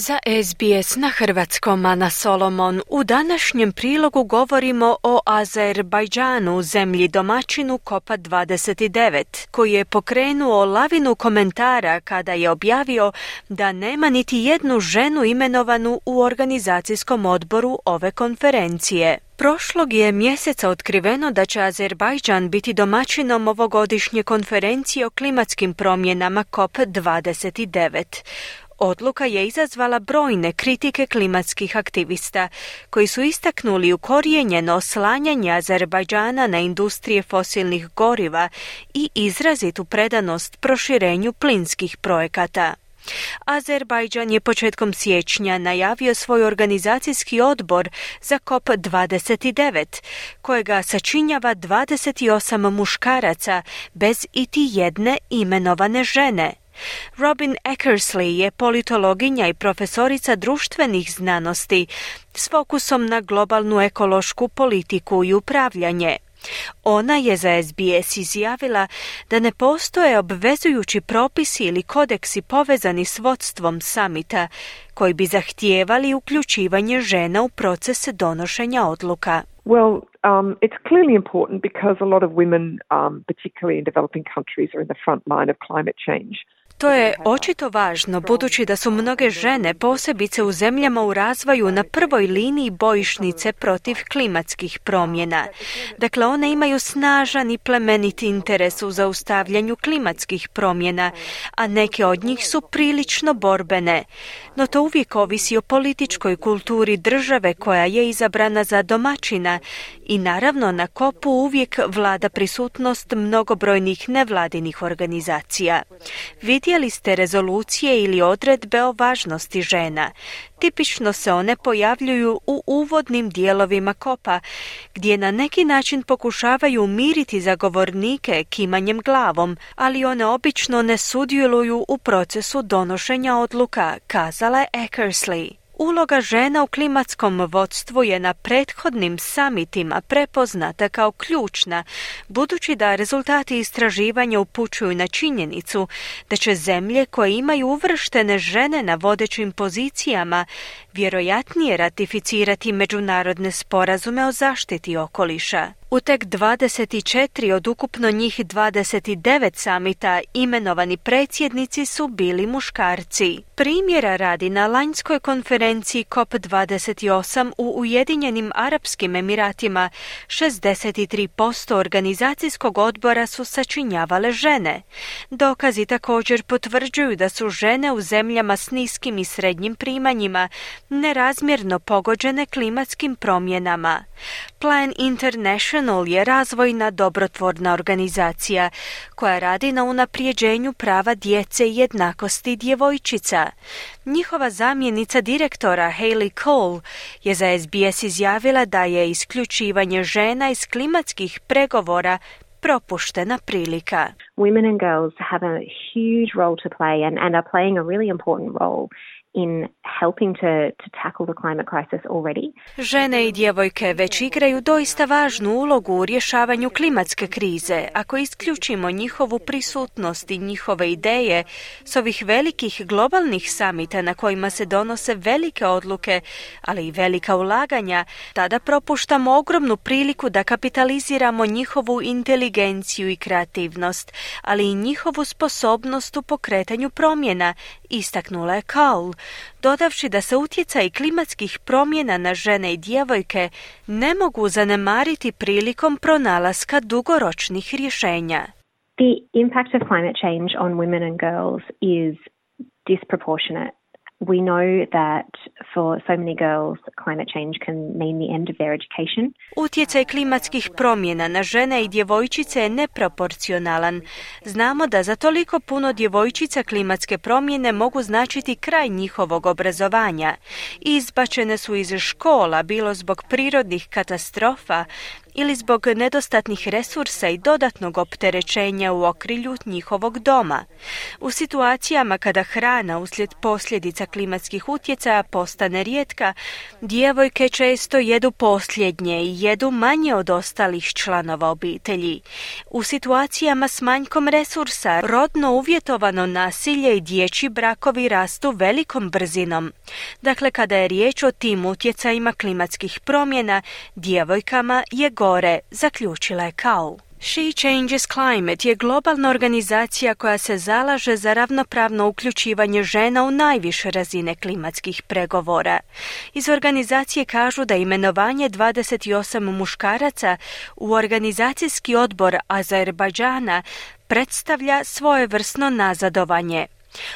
Za SBS na hrvatskom Ana Solomon u današnjem prilogu govorimo o Azerbajdžanu, zemlji domaćinu Kopa 29, koji je pokrenuo lavinu komentara kada je objavio da nema niti jednu ženu imenovanu u organizacijskom odboru ove konferencije. Prošlog je mjeseca otkriveno da će Azerbajdžan biti domaćinom ovogodišnje konferencije o klimatskim promjenama COP29. Odluka je izazvala brojne kritike klimatskih aktivista, koji su istaknuli ukorijenjeno oslanjanje Azerbajdžana na industrije fosilnih goriva i izrazitu predanost proširenju plinskih projekata. Azerbajdžan je početkom siječnja najavio svoj organizacijski odbor za COP29, kojega sačinjava 28 muškaraca bez iti jedne imenovane žene. Robin Eckersley je politologinja i profesorica društvenih znanosti s fokusom na globalnu ekološku politiku i upravljanje. Ona je za SBS izjavila da ne postoje obvezujući propisi ili kodeksi povezani s vodstvom samita koji bi zahtijevali uključivanje žena u proces donošenja odluka. Well, um, it's clearly important because a lot of women, um, particularly in developing countries, are in the front line of climate change. To je očito važno budući da su mnoge žene posebice u zemljama u razvoju na prvoj liniji bojišnice protiv klimatskih promjena. Dakle, one imaju snažan i plemeniti interes u zaustavljanju klimatskih promjena, a neke od njih su prilično borbene. No to uvijek ovisi o političkoj kulturi države koja je izabrana za domaćina i naravno na kopu uvijek vlada prisutnost mnogobrojnih nevladinih organizacija. Vidjeli ste rezolucije ili odredbe o važnosti žena. Tipično se one pojavljuju u uvodnim dijelovima kopa, gdje na neki način pokušavaju umiriti zagovornike kimanjem glavom, ali one obično ne sudjeluju u procesu donošenja odluka, kazala je Eckersley. Uloga žena u klimatskom vodstvu je na prethodnim samitima prepoznata kao ključna, budući da rezultati istraživanja upućuju na činjenicu da će zemlje koje imaju uvrštene žene na vodećim pozicijama vjerojatnije ratificirati međunarodne sporazume o zaštiti okoliša. U tek 24 od ukupno njih 29 samita imenovani predsjednici su bili muškarci. Primjera radi na lanjskoj konferenciji COP28 u Ujedinjenim Arapskim Emiratima 63% organizacijskog odbora su sačinjavale žene. Dokazi također potvrđuju da su žene u zemljama s niskim i srednjim primanjima nerazmjerno pogođene klimatskim promjenama. Plan International je razvojna dobrotvorna organizacija koja radi na unaprijeđenju prava djece i jednakosti djevojčica. Njihova zamjenica direktora Hayley Cole je za SBS izjavila da je isključivanje žena iz klimatskih pregovora propuštena prilika. Women and girls have a huge role to play and, and are playing a really important role in helping to, to tackle the climate crisis already. Žene i djevojke već igraju doista važnu ulogu u rješavanju klimatske krize. Ako isključimo njihovu prisutnost i njihove ideje s ovih velikih globalnih samita na kojima se donose velike odluke, ali i velika ulaganja, tada propuštamo ogromnu priliku da kapitaliziramo njihovu inteligenciju i kreativnost, ali i njihovu sposobnost u pokretanju promjena, istaknula je Kaul, dodavši da se utjecaj klimatskih promjena na žene i djevojke ne mogu zanemariti prilikom pronalaska dugoročnih rješenja. The impact of climate change on women and girls is disproportionate We know that for so many girls, climate change can mean the end of their education. Utjecaj klimatskih promjena na žene i djevojčice je neproporcionalan. Znamo da za toliko puno djevojčica klimatske promjene mogu značiti kraj njihovog obrazovanja. Izbačene su iz škola bilo zbog prirodnih katastrofa ili zbog nedostatnih resursa i dodatnog opterećenja u okrilju njihovog doma. U situacijama kada hrana uslijed posljedica klimatskih utjecaja postane rijetka, djevojke često jedu posljednje i jedu manje od ostalih članova obitelji. U situacijama s manjkom resursa, rodno uvjetovano nasilje i dječji brakovi rastu velikom brzinom. Dakle, kada je riječ o tim utjecajima klimatskih promjena, djevojkama je gore, zaključila je Kao. She Changes Climate je globalna organizacija koja se zalaže za ravnopravno uključivanje žena u najviše razine klimatskih pregovora. Iz organizacije kažu da imenovanje 28 muškaraca u organizacijski odbor Azerbajdžana predstavlja svojevrsno nazadovanje.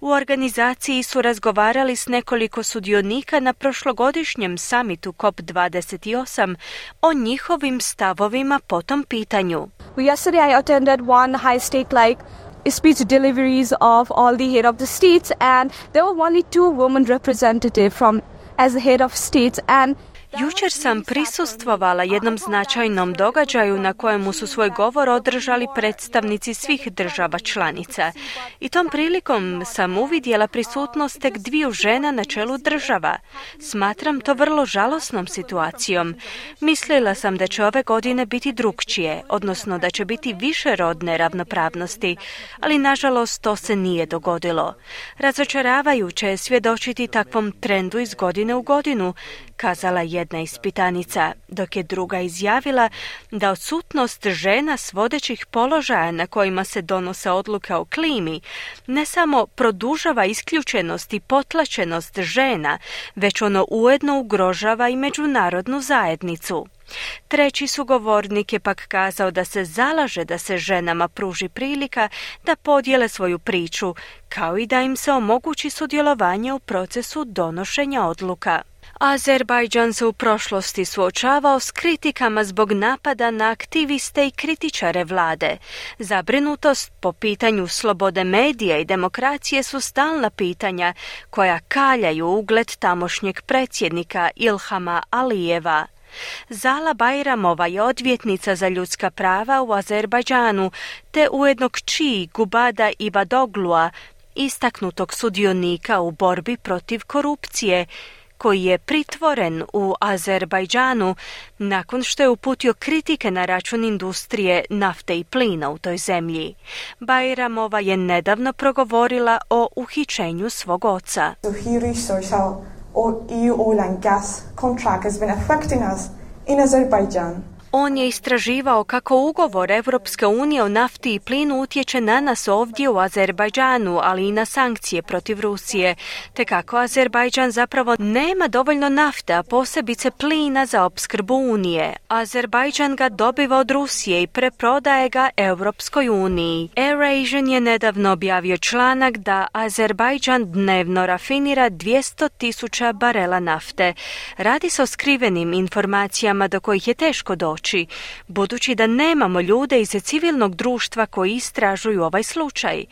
U organizaciji su razgovarali s nekoliko sudionika na prošlogodišnjem samitu COP28 o njihovim stavovima po tom pitanju. Yesterday I attended one high stake like speech deliveries of all the head of the states and there were only two women representative from as the head of states and Jučer sam prisustvovala jednom značajnom događaju na kojemu su svoj govor održali predstavnici svih država članica. I tom prilikom sam uvidjela prisutnost tek dviju žena na čelu država. Smatram to vrlo žalosnom situacijom. Mislila sam da će ove godine biti drukčije, odnosno da će biti više rodne ravnopravnosti, ali nažalost to se nije dogodilo. Razočaravajuće je svjedočiti takvom trendu iz godine u godinu, kazala jedna ispitanica, dok je druga izjavila da odsutnost žena s vodećih položaja na kojima se donose odluke o klimi ne samo produžava isključenost i potlačenost žena, već ono ujedno ugrožava i međunarodnu zajednicu. Treći sugovornik je pak kazao da se zalaže da se ženama pruži prilika da podijele svoju priču, kao i da im se omogući sudjelovanje u procesu donošenja odluka. Azerbajdžan se u prošlosti suočavao s kritikama zbog napada na aktiviste i kritičare vlade. Zabrinutost po pitanju slobode medija i demokracije su stalna pitanja koja kaljaju ugled tamošnjeg predsjednika Ilhama Alijeva. Zala Bajramova je odvjetnica za ljudska prava u Azerbajdžanu, te ujedno kći Gubada Ibadoglua, istaknutog sudionika u borbi protiv korupcije, koji je pritvoren u Azerbajdžanu nakon što je uputio kritike na račun industrije nafte i plina u toj zemlji. Bajramova je nedavno progovorila o uhićenju svog oca. EU oil and gas contract has been affecting us in Azerbaijan. On je istraživao kako ugovor Europske unije o nafti i plinu utječe na nas ovdje u Azerbajdžanu, ali i na sankcije protiv Rusije, te kako Azerbajdžan zapravo nema dovoljno nafte, a posebice plina za opskrbu Unije. Azerbajdžan ga dobiva od Rusije i preprodaje ga Europskoj uniji. AirAsian je nedavno objavio članak da Azerbajdžan dnevno rafinira 200 tisuća barela nafte. Radi se o skrivenim informacijama do kojih je teško doći budući da nemamo ljude iz civilnog društva koji istražuju ovaj slučaj.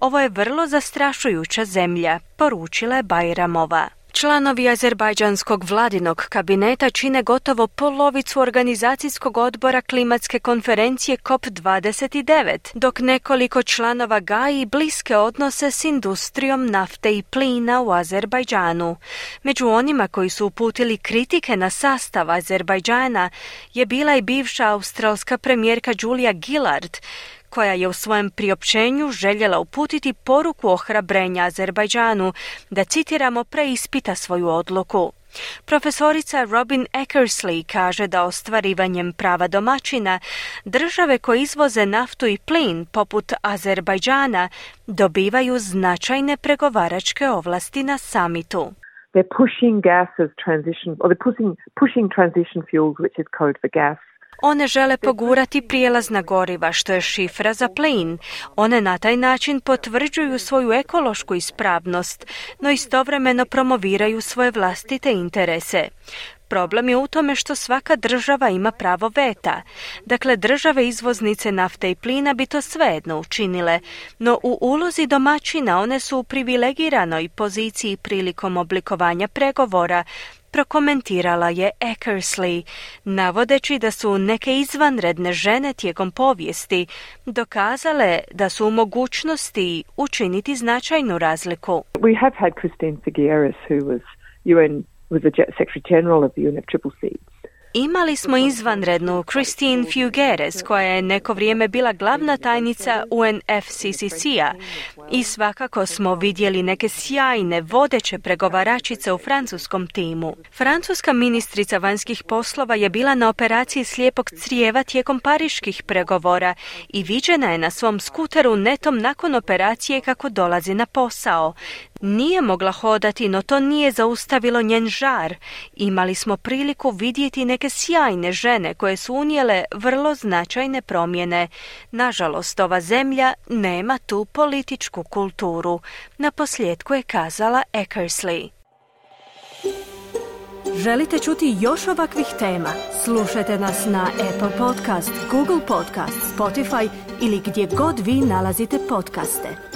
Ovo je vrlo zastrašujuća zemlja, poručila je Bajramova. Članovi azerbajdžanskog vladinog kabineta čine gotovo polovicu organizacijskog odbora klimatske konferencije COP29, dok nekoliko članova gaji bliske odnose s industrijom nafte i plina u Azerbajdžanu. Među onima koji su uputili kritike na sastav Azerbajdžana je bila i bivša australska premijerka Julia Gillard, koja je u svojem priopćenju željela uputiti poruku ohrabrenja Azerbajdžanu da citiramo preispita svoju odluku. Profesorica Robin Eckersley kaže da ostvarivanjem prava domaćina države koje izvoze naftu i plin poput Azerbajdžana dobivaju značajne pregovaračke ovlasti na samitu. They're pushing gas as transition, or they're pushing, pushing transition fuels, which is code for gas. One žele pogurati prijelazna goriva, što je šifra za plin. One na taj način potvrđuju svoju ekološku ispravnost, no istovremeno promoviraju svoje vlastite interese. Problem je u tome što svaka država ima pravo veta. Dakle, države izvoznice nafte i plina bi to svejedno učinile, no u ulozi domaćina one su u privilegiranoj poziciji prilikom oblikovanja pregovora, prokomentirala je Eckersley, navodeći da su neke izvanredne žene tijekom povijesti dokazale da su u mogućnosti učiniti značajnu razliku. We have had Christine Figueres, who was UN was the Secretary General of the UNFCCC. Imali smo izvanrednu Christine Figueres, koja je neko vrijeme bila glavna tajnica UNFCCC-a i svakako smo vidjeli neke sjajne vodeće pregovaračice u francuskom timu. Francuska ministrica vanjskih poslova je bila na operaciji slijepog crijeva tijekom pariških pregovora i viđena je na svom skuteru netom nakon operacije kako dolazi na posao. Nije mogla hodati, no to nije zaustavilo njen žar. Imali smo priliku vidjeti neke sjajne žene koje su unijele vrlo značajne promjene. Nažalost, ova zemlja nema tu političku kulturu. Na posljedku je kazala Eckersley. Želite čuti još ovakvih tema? Slušajte nas na Apple Podcast, Google Podcast, Spotify ili gdje god vi nalazite podcaste.